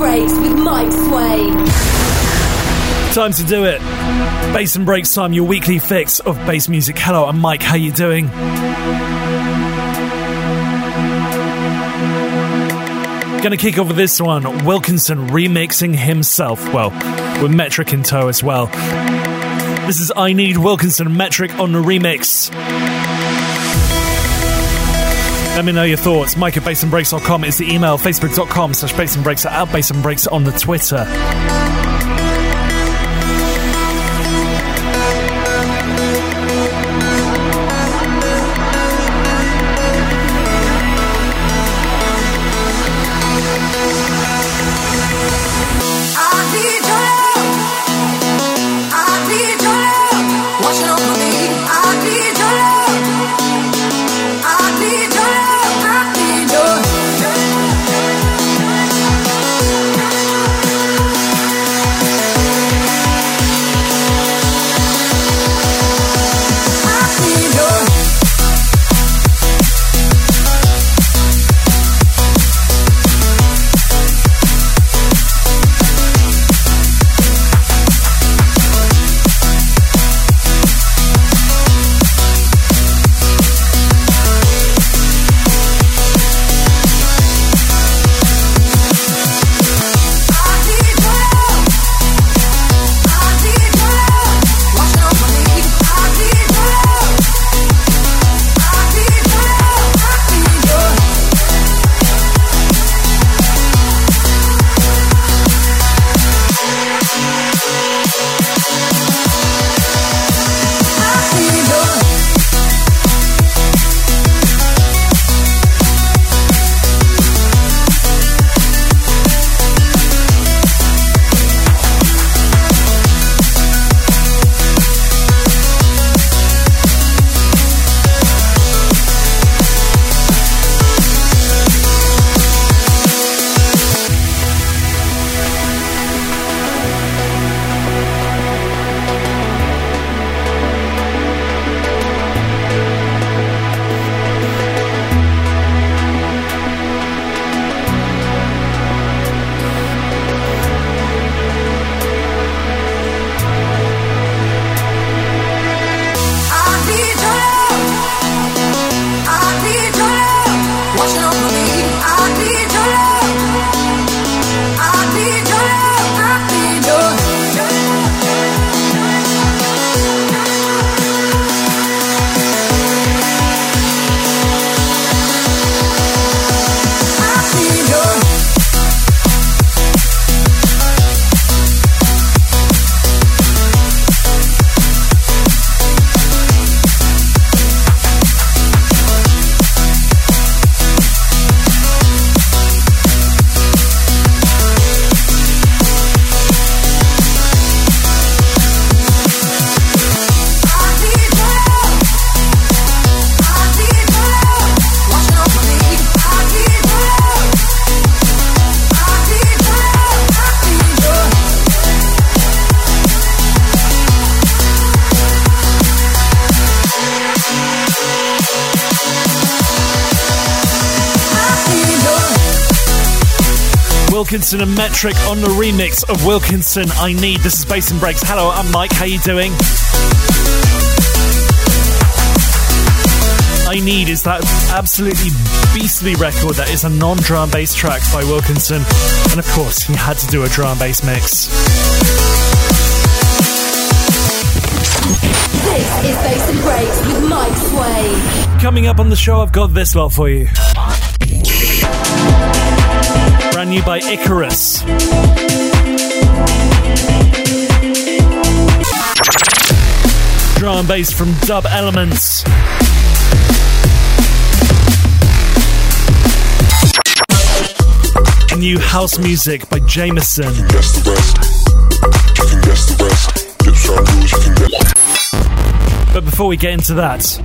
Breaks with Mike Sway. Time to do it. Bass and Breaks time, your weekly fix of bass music. Hello, I'm Mike. How are you doing? Gonna kick off with this one. Wilkinson remixing himself. Well, with Metric in tow as well. This is I Need Wilkinson Metric on the remix. Let me know your thoughts. Mike at bassandbreaks.com is the email. Facebook.com slash bassandbreaks at bassandbreaks on the Twitter. Wilkinson and Metric on the remix of Wilkinson I Need. This is Bass and Breaks. Hello, I'm Mike. How you doing? I Need is that absolutely beastly record that is a non-drum bass track by Wilkinson. And of course, he had to do a drum bass mix. This is Bass and Breaks with Mike Sway. Coming up on the show, I've got this lot for you. Brand new by Icarus. Drum and bass from Dub Elements. New house music by Jameson. But before we get into that,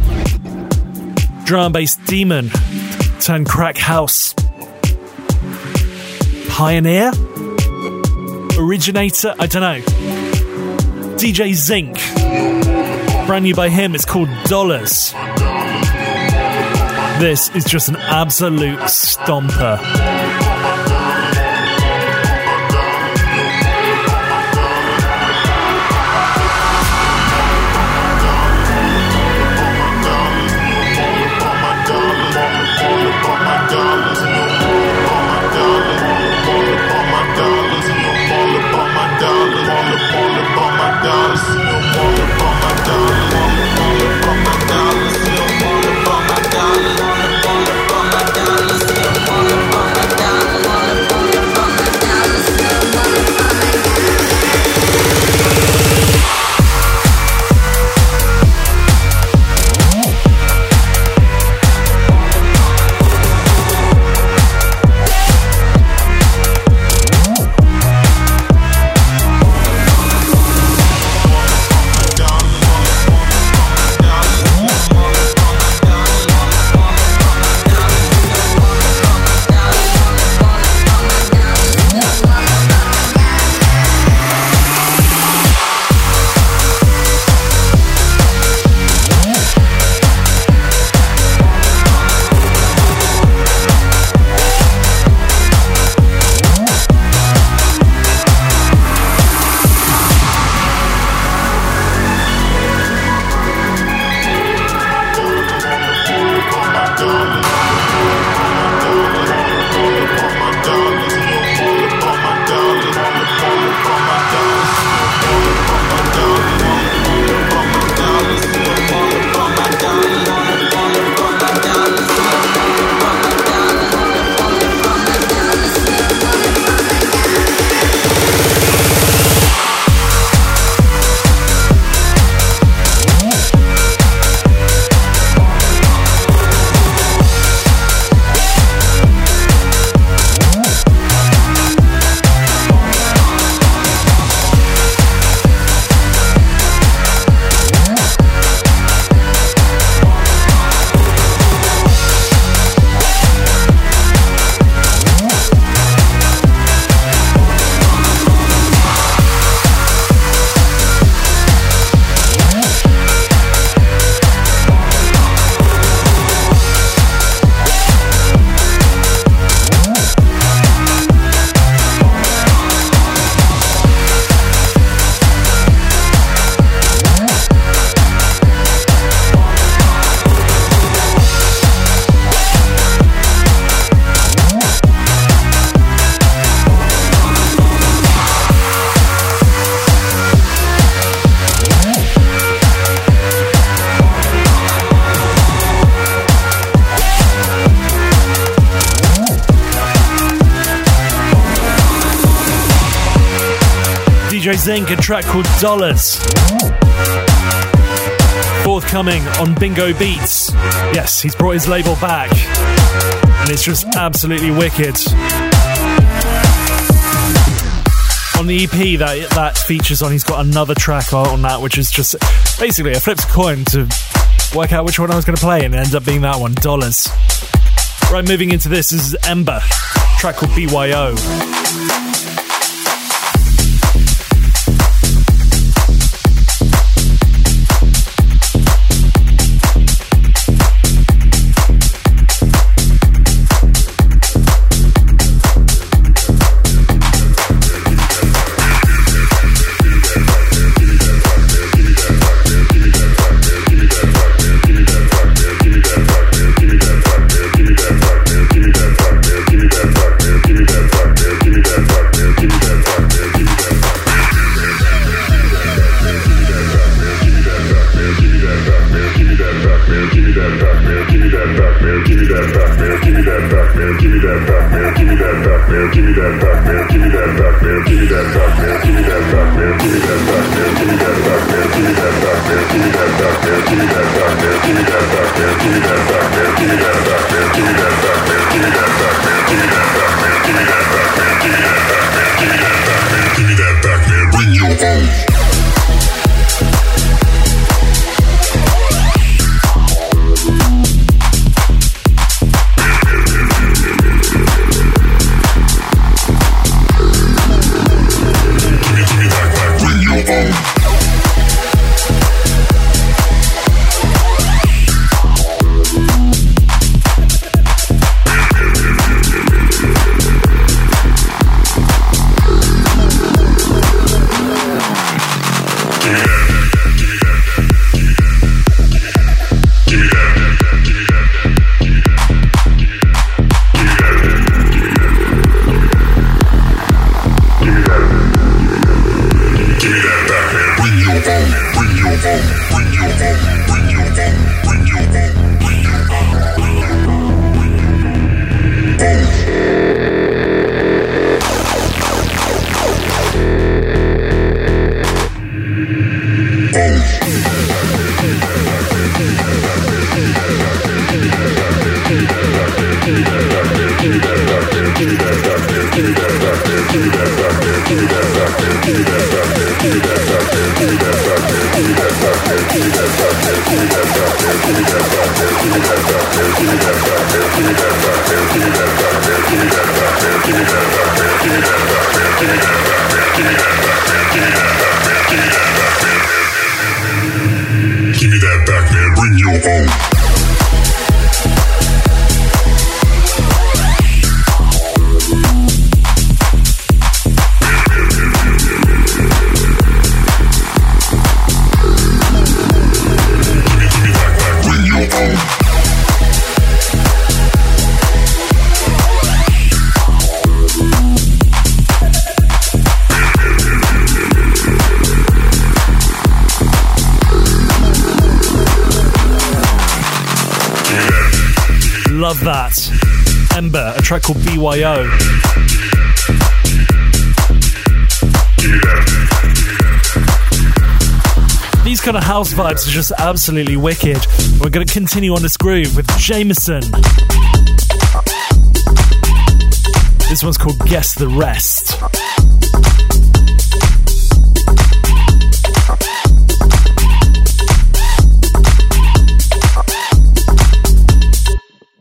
drum and bass demon turn crack house pioneer, originator, I don't know. DJ Zinc, brand new by him, it's called Dollars. This is just an absolute stomper. Track called Dollars. Forthcoming on Bingo Beats. Yes, he's brought his label back, and it's just absolutely wicked. On the EP that that features on, he's got another track on that, which is just basically a flipped coin to work out which one I was going to play, and it ended up being that one, Dollars. Right, moving into this is Ember, track called BYO. House vibes are just absolutely wicked. We're going to continue on this groove with Jameson. This one's called Guess the Rest.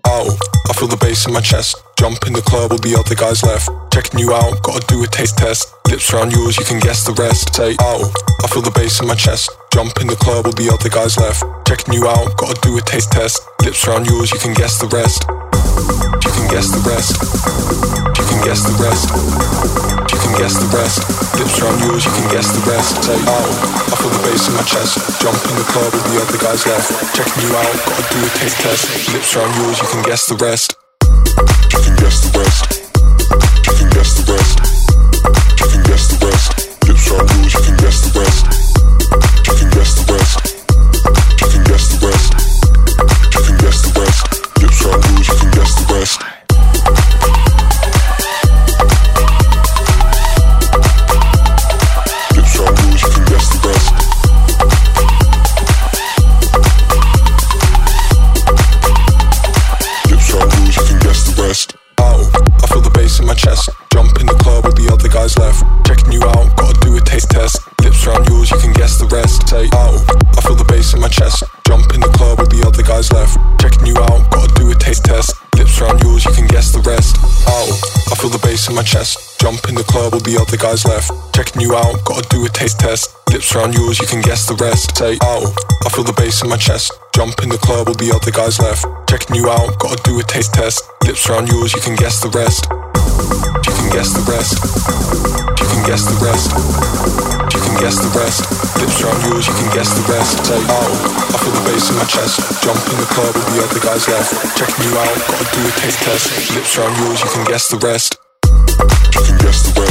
Oh, I feel the bass in my chest. Jump in the club, all the other guys left. Checking you out, gotta do a taste test. Lips around yours, you can guess the rest. Say, oh, I feel the bass in my chest. Jump in the club, all the other guys left. Checking you out, gotta do a taste test. Lips around yours, you can guess the rest. You can guess the rest. You can guess the rest. You can guess the rest. Lips around yours, you can guess the rest. Say, oh, I feel the bass in my chest. Jump in the club, all the other guys left. Checking you out, gotta do a taste test. Lips around yours, you can guess the rest. Guess the rest. You can guess the my chest. Jump in the club, all the other guys left. Checking you out, gotta do a taste test. Lips around yours, you can guess the rest. Say, ow, I feel the bass in my chest. Jump in the club, all the other guys left. Checking you out, gotta do a taste test. Lips around yours, you can guess the rest. You can guess the rest. You can guess the rest. You can guess the rest. Lips around yours, you can guess the rest. Say, ow, I feel the bass in my chest. Jump in the club, all the other guys left. Checking you out, gotta do a taste test. Lips around yours, you can guess the rest. You can guess the rest.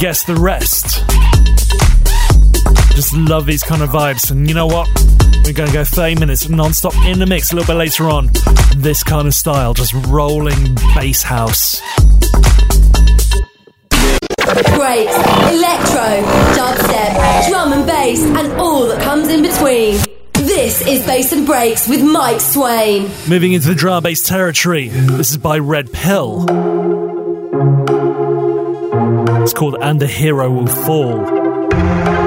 Guess the rest. Just love these kind of vibes, and you know what? We're going to go 30 minutes non-stop in the mix a little bit later on. This kind of style, just rolling bass house. Breaks, electro, dubstep, drum and bass, and all that comes in between. This is Bass and Breaks with Mike Swain. Moving into the drum bass territory. This is by Red Pill. It's called And a Hero Will Fall.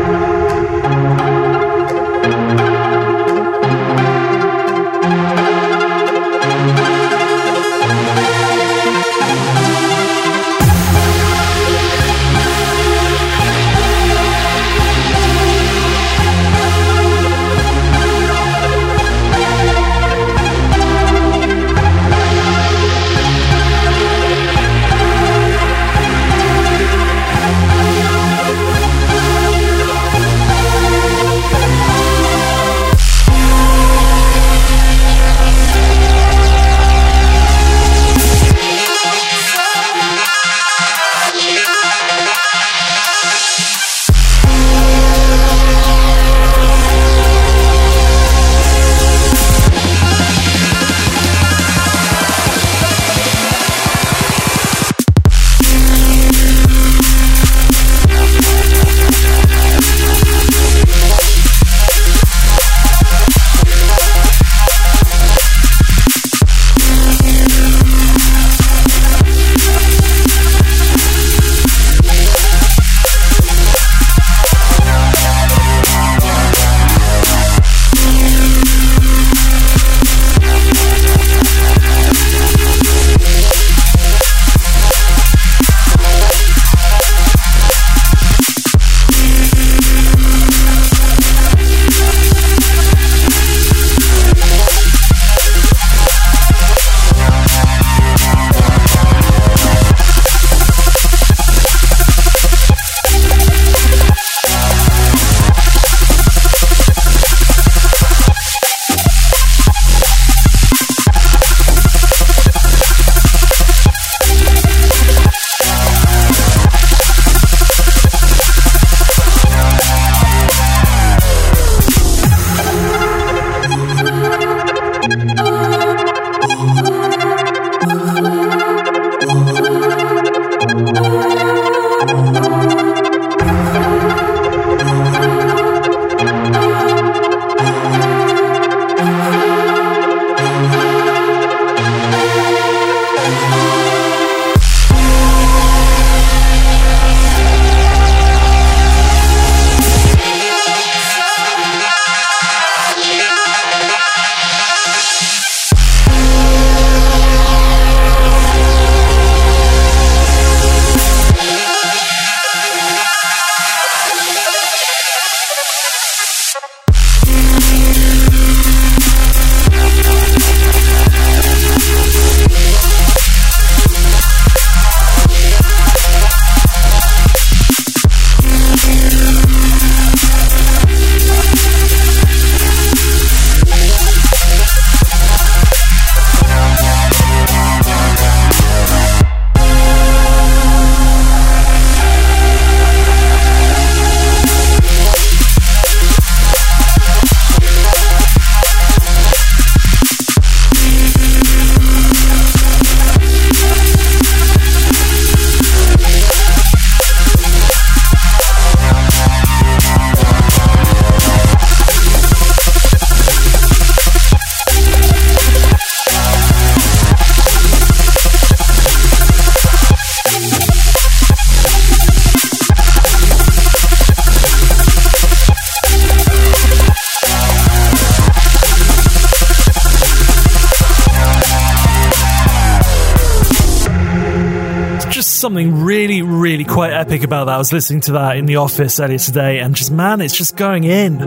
Epic about that. I was listening to that in the office earlier today, and just, man, it's just going in.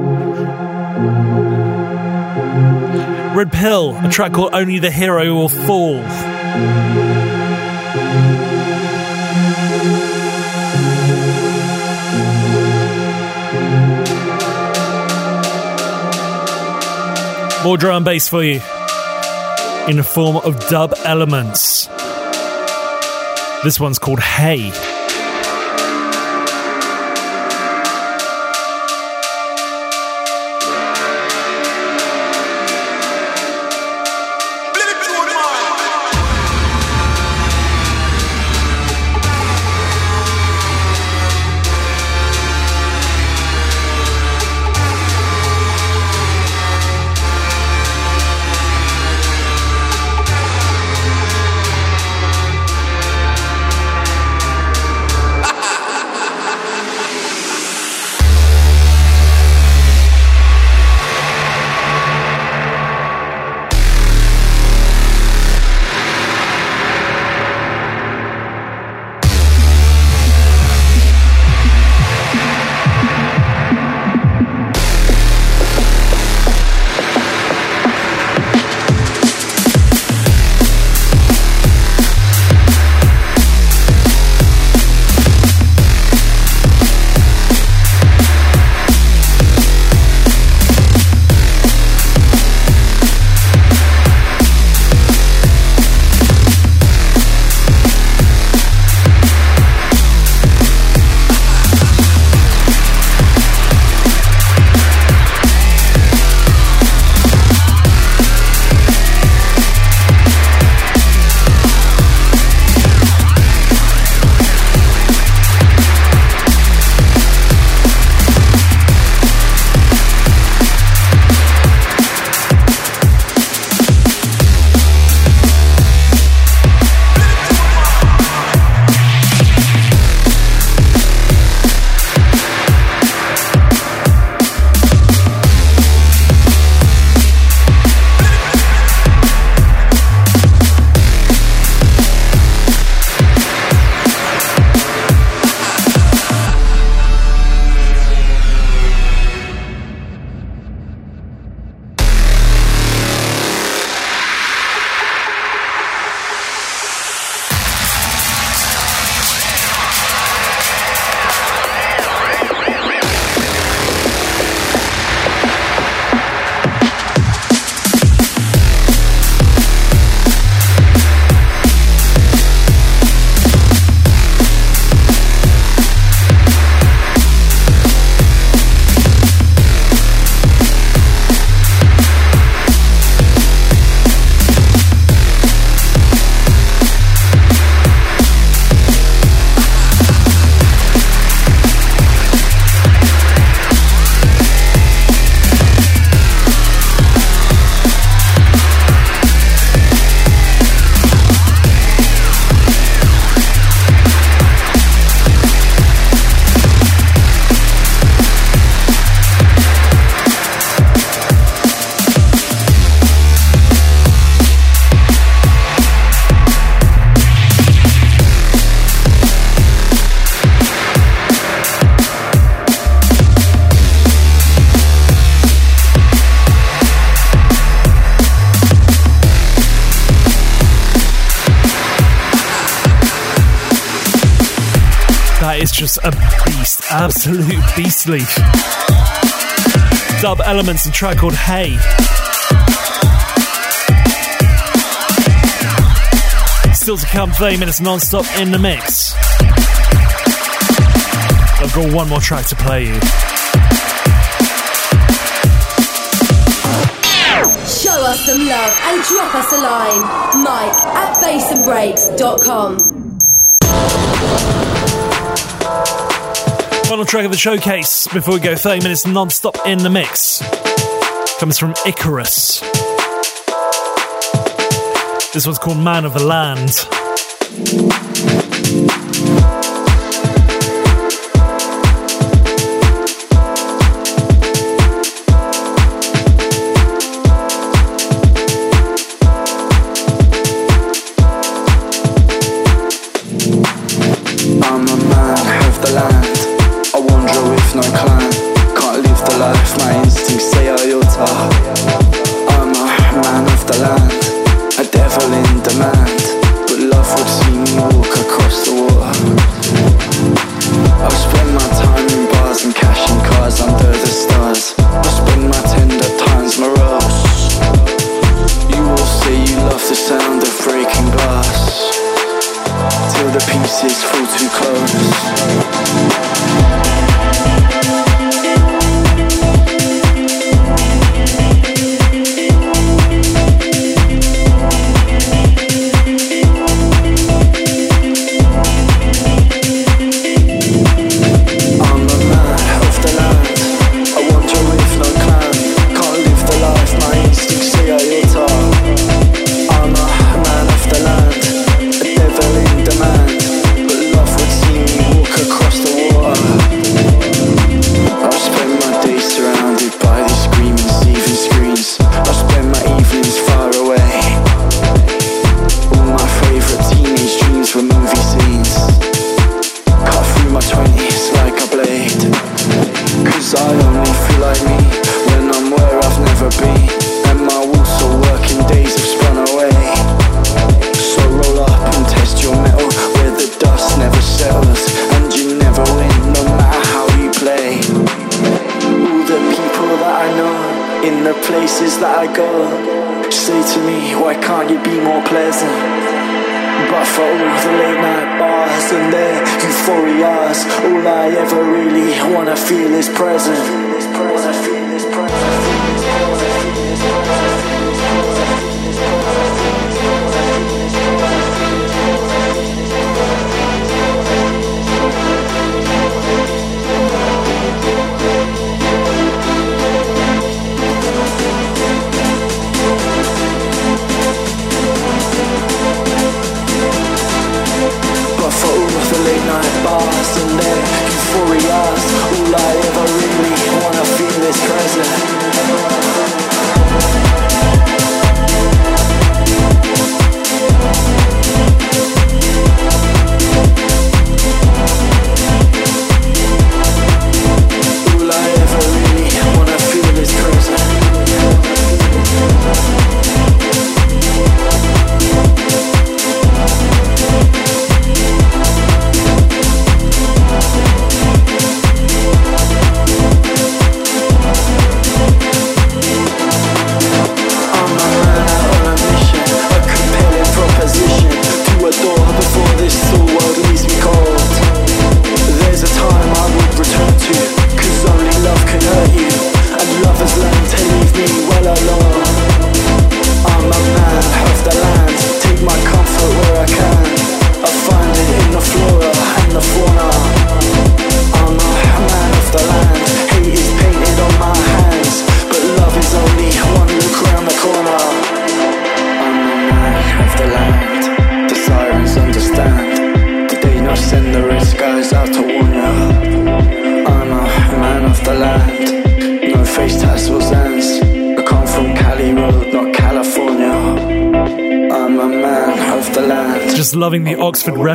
Red Pill, a track called Only the Hero Will Fall. More drum and bass for you in the form of dub elements. This one's called Hey. A beast, absolute beastly. Dub elements and track called Hey. Still to come, 30 minutes non-stop in the mix. I've got one more track to play you. Show us some love and drop us a line. Mike at bassandbreaks.com. Final track of the showcase before we go 30 minutes non stop in the mix comes from Icarus. This one's called Man of the Land.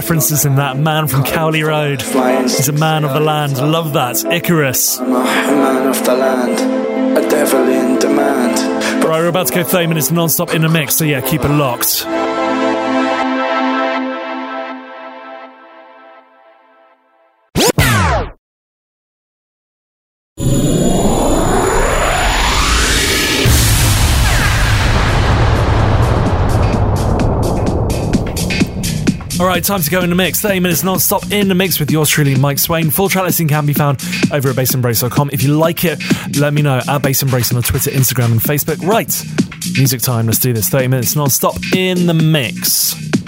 References in that man from Cowley Road. He's a man of the land. Love that. Icarus. I'm a man of the land, a devil in demand. Right, we're about to go 30 minutes non stop in the mix, so yeah, keep it locked. Right, time to go in the mix. 30 minutes non-stop in the mix with yours truly, Mike Swain. Full track listing can be found over at bassandbreaks.com. If you like it, let me know at Bass and Breaks on Twitter, Instagram, and Facebook. Right, music time. Let's do this. 30 minutes non-stop in the mix.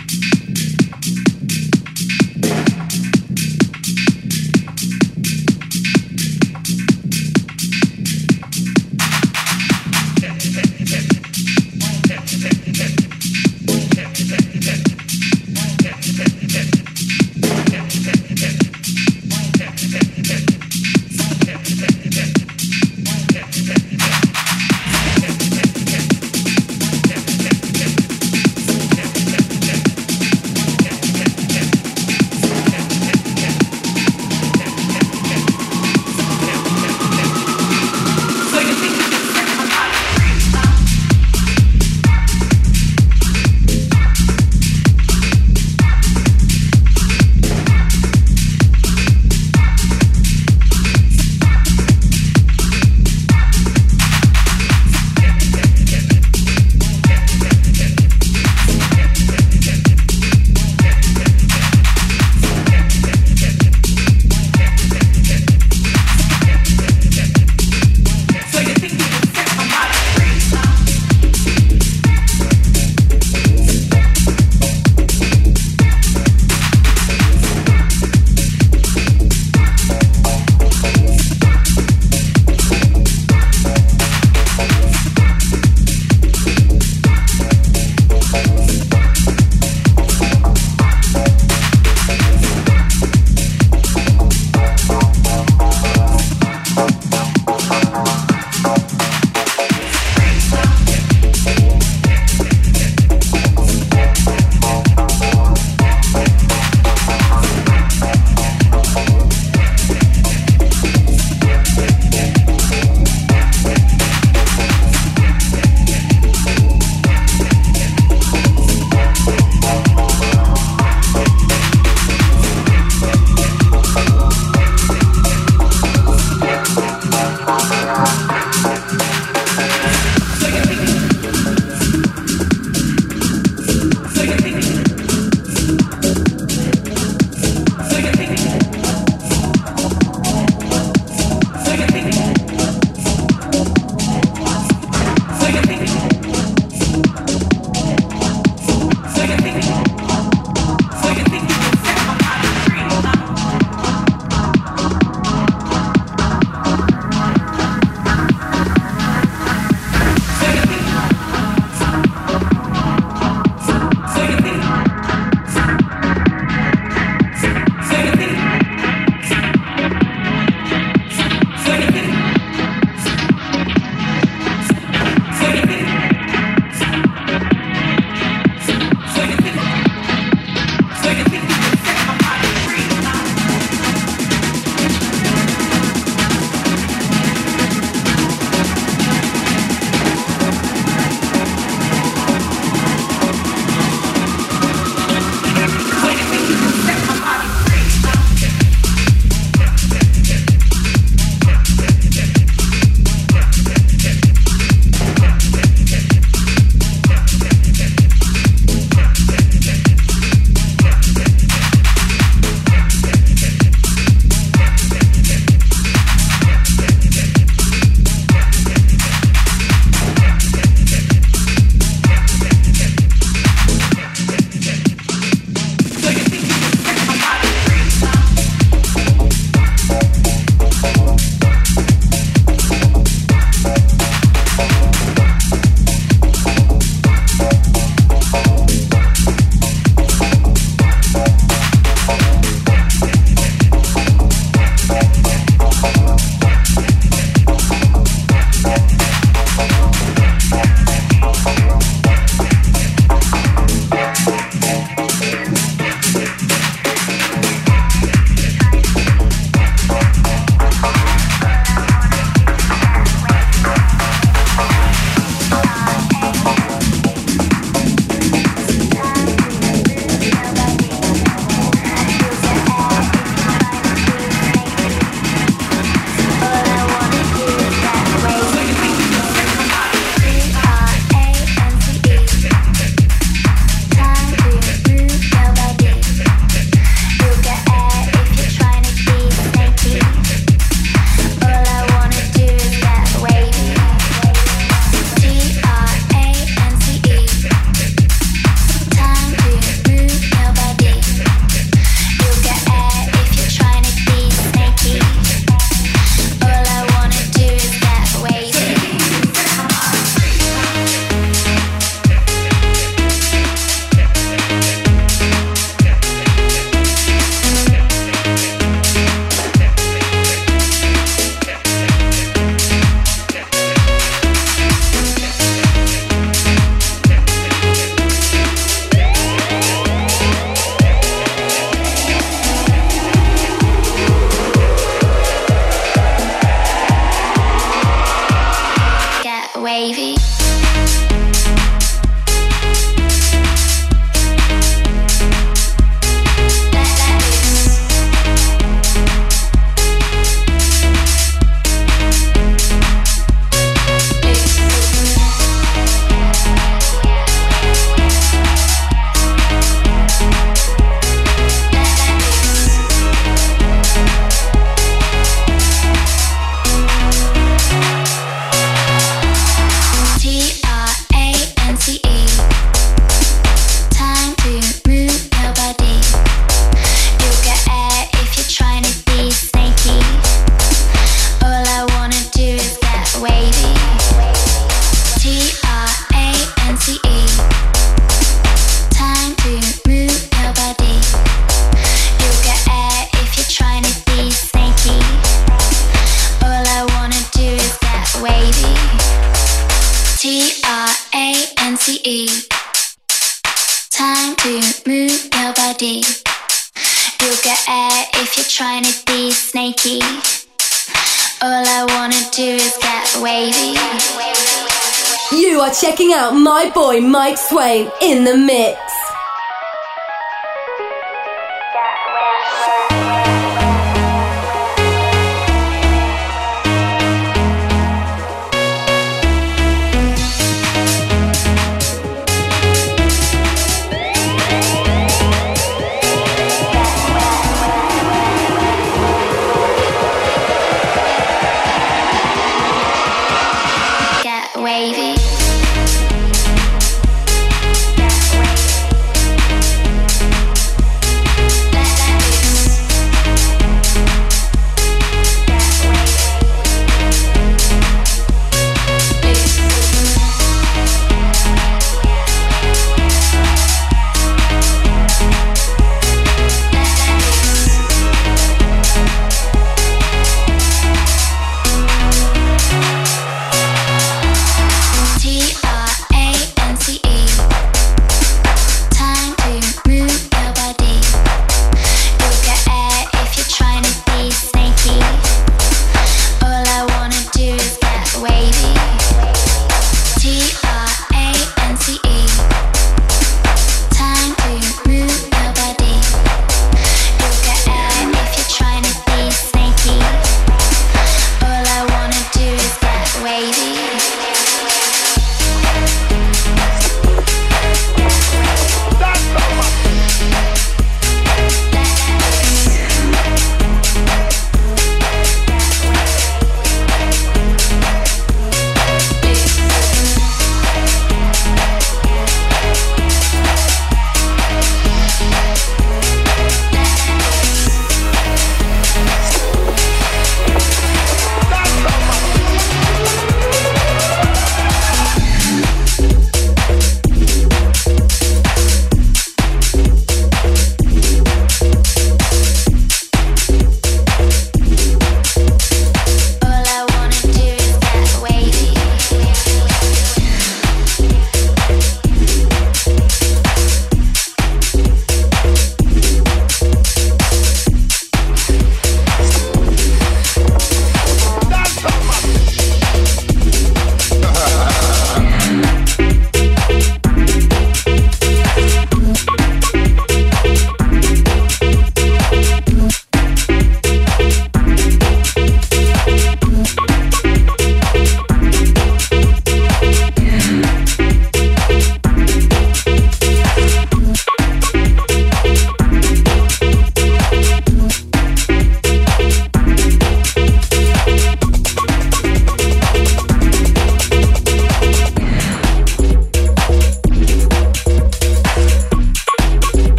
wavy. Mike Swain in the mix.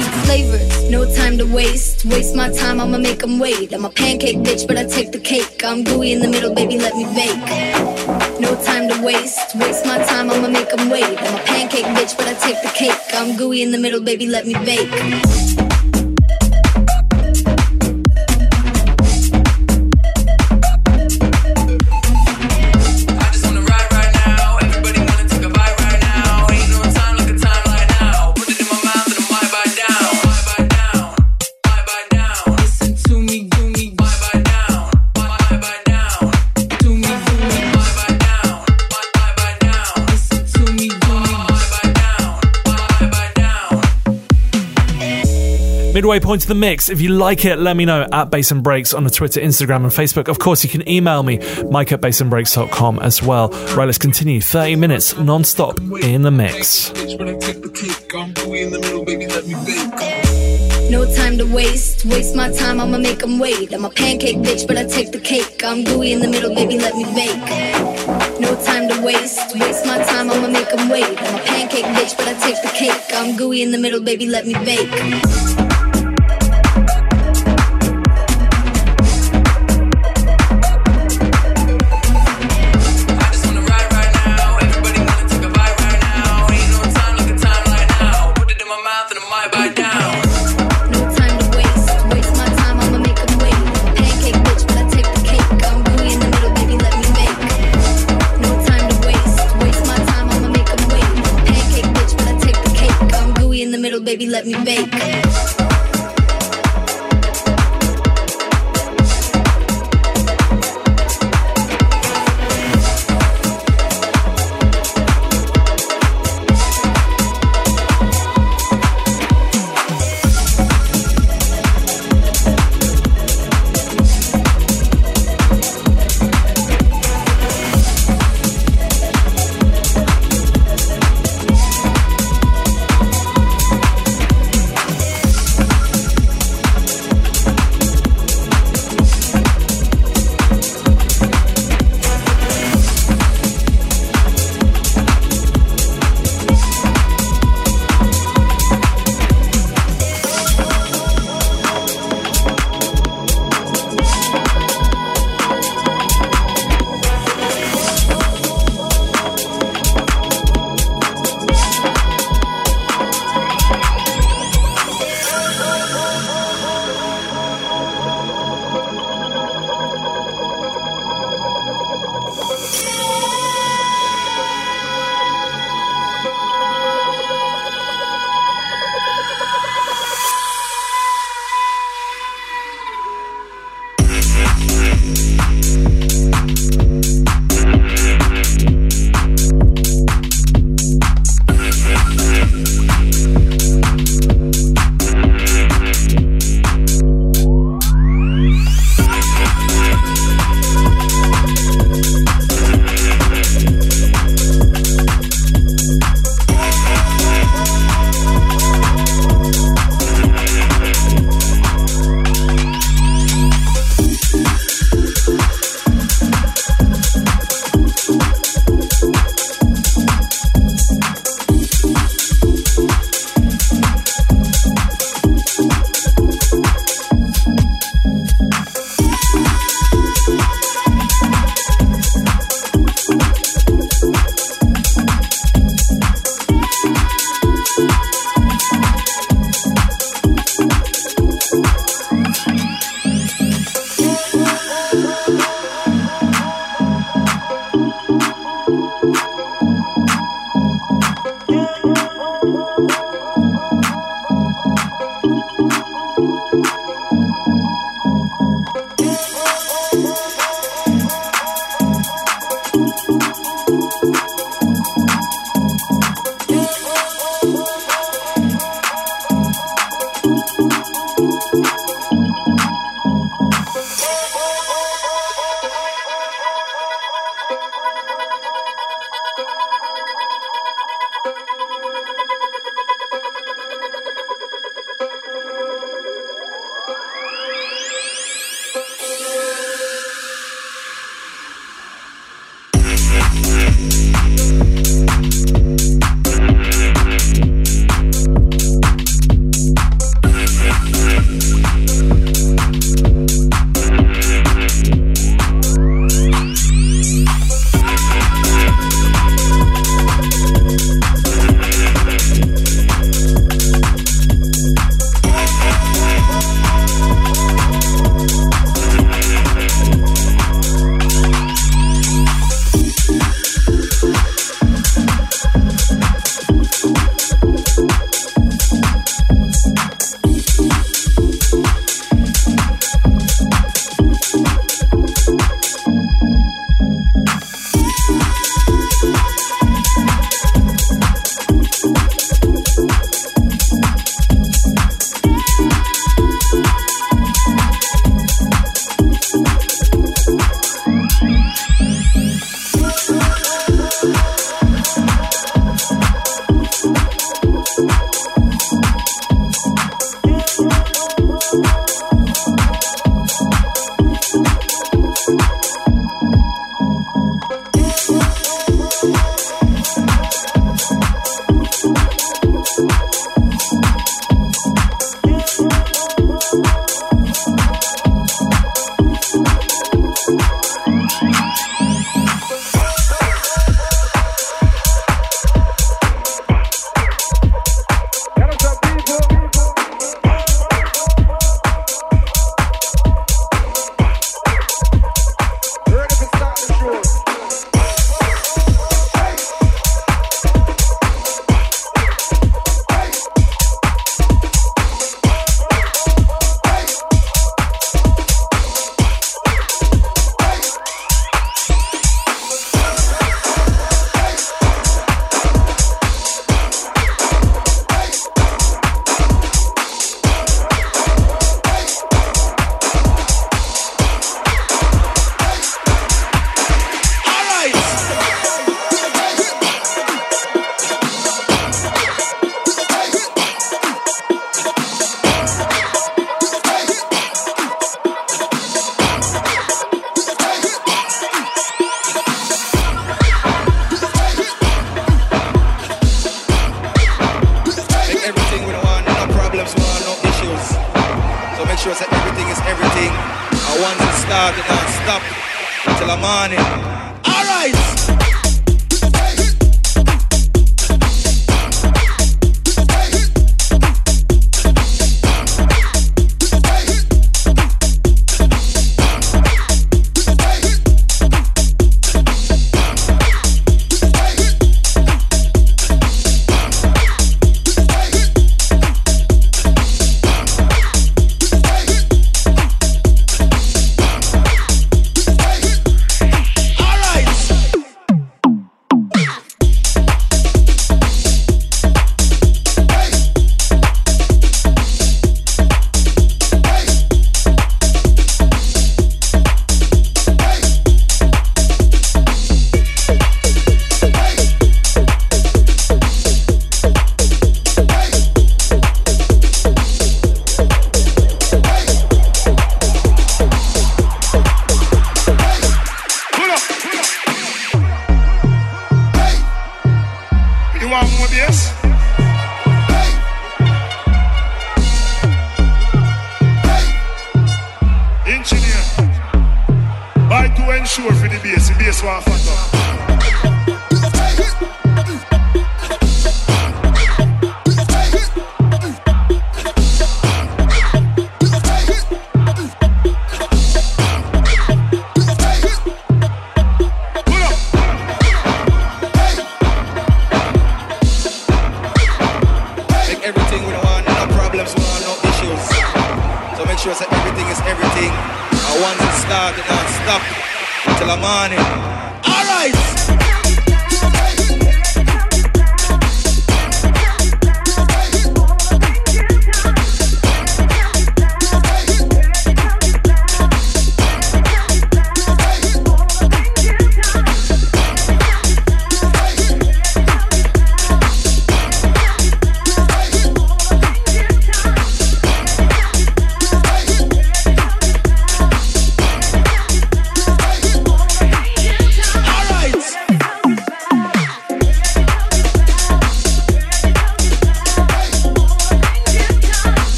Unique flavors. No time to waste, waste my time, I'ma make them wait. I'm a pancake bitch, but I take the cake. I'm gooey in the middle, baby, let me bake. No time to waste, waste my time, I'ma make them wait. I'm a pancake bitch, but I take the cake. I'm gooey in the middle, baby, let me bake. Midway point of the mix. If you like it, let me know at Bass and Breaks on the Twitter, Instagram, and Facebook. Of course, you can email me, mike at bassandbreaks.com as well. Right, let's continue. 30 minutes non stop in the mix. No time to waste, waste my time, I'ma make them wait. I'm a pancake bitch, but I take the cake. I'm gooey in the middle, baby, let me bake. No time to waste, waste my time, I'ma make them wait. I'm a pancake bitch, but I take the cake. I'm gooey in the middle, baby, let me bake.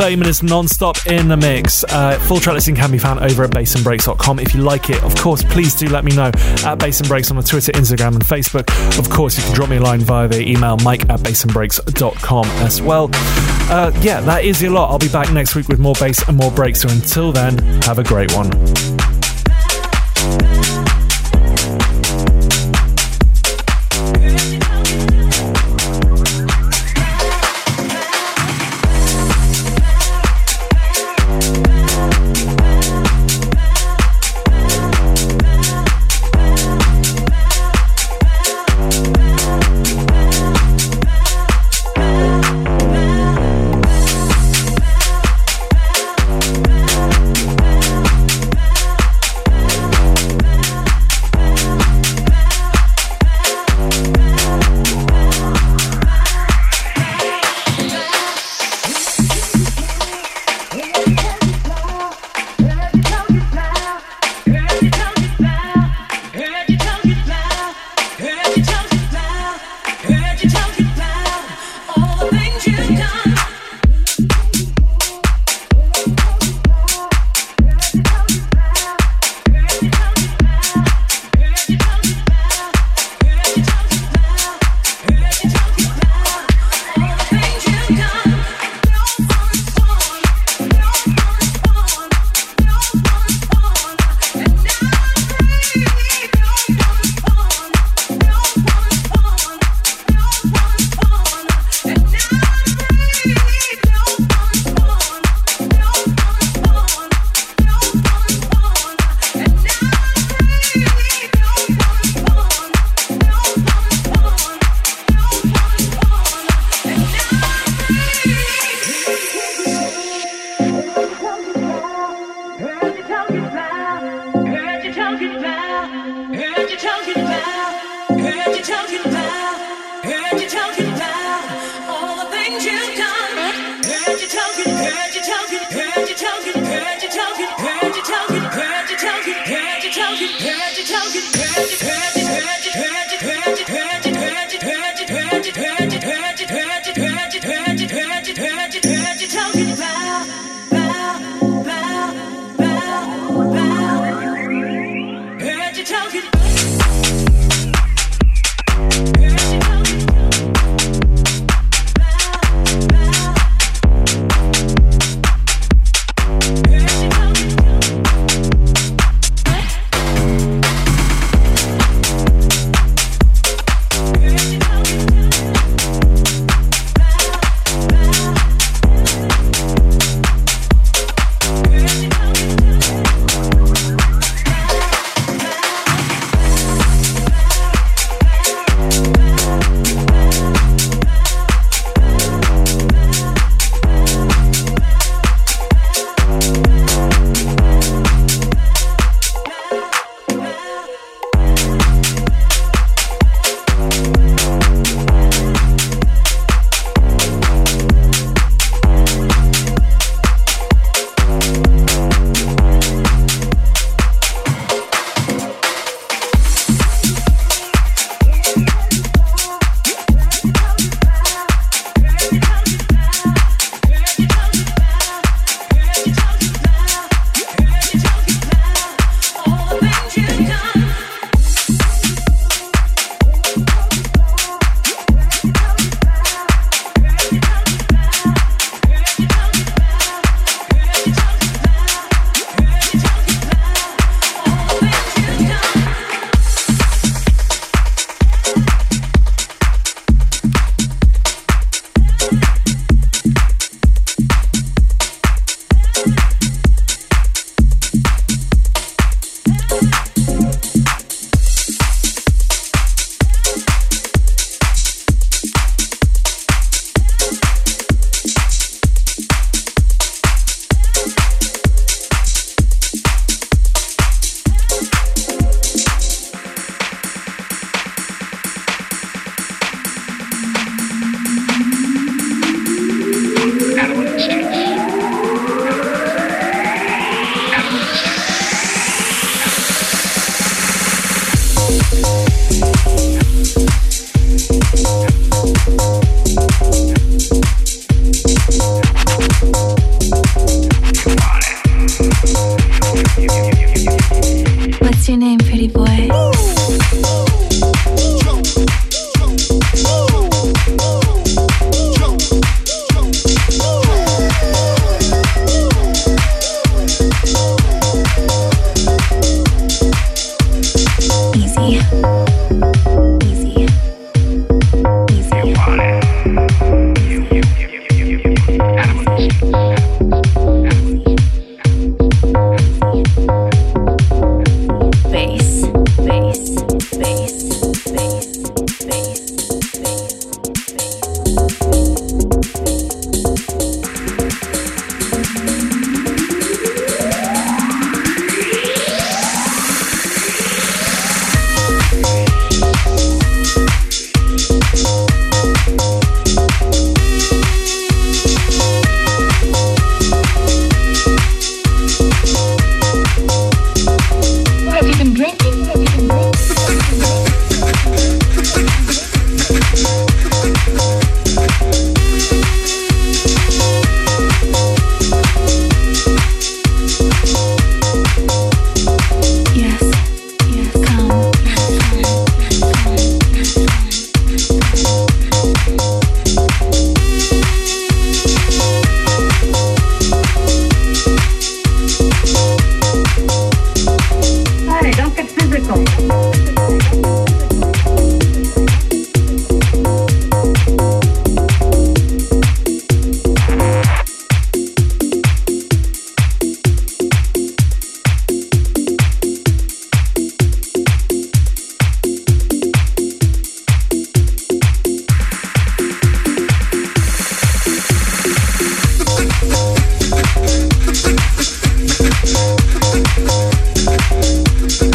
30 minutes non-stop in the mix. Uh, full track listing can be found over at bassandbreaks.com. If you like it, of course, please do let me know at Bass and Breaks on the Twitter, Instagram, and Facebook. Of course, you can drop me a line via the email mike at bassandbreaks.com as well. Uh, yeah, that is a lot. I'll be back next week with more bass and more breaks. So until then, have a great one.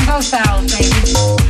Go south, baby.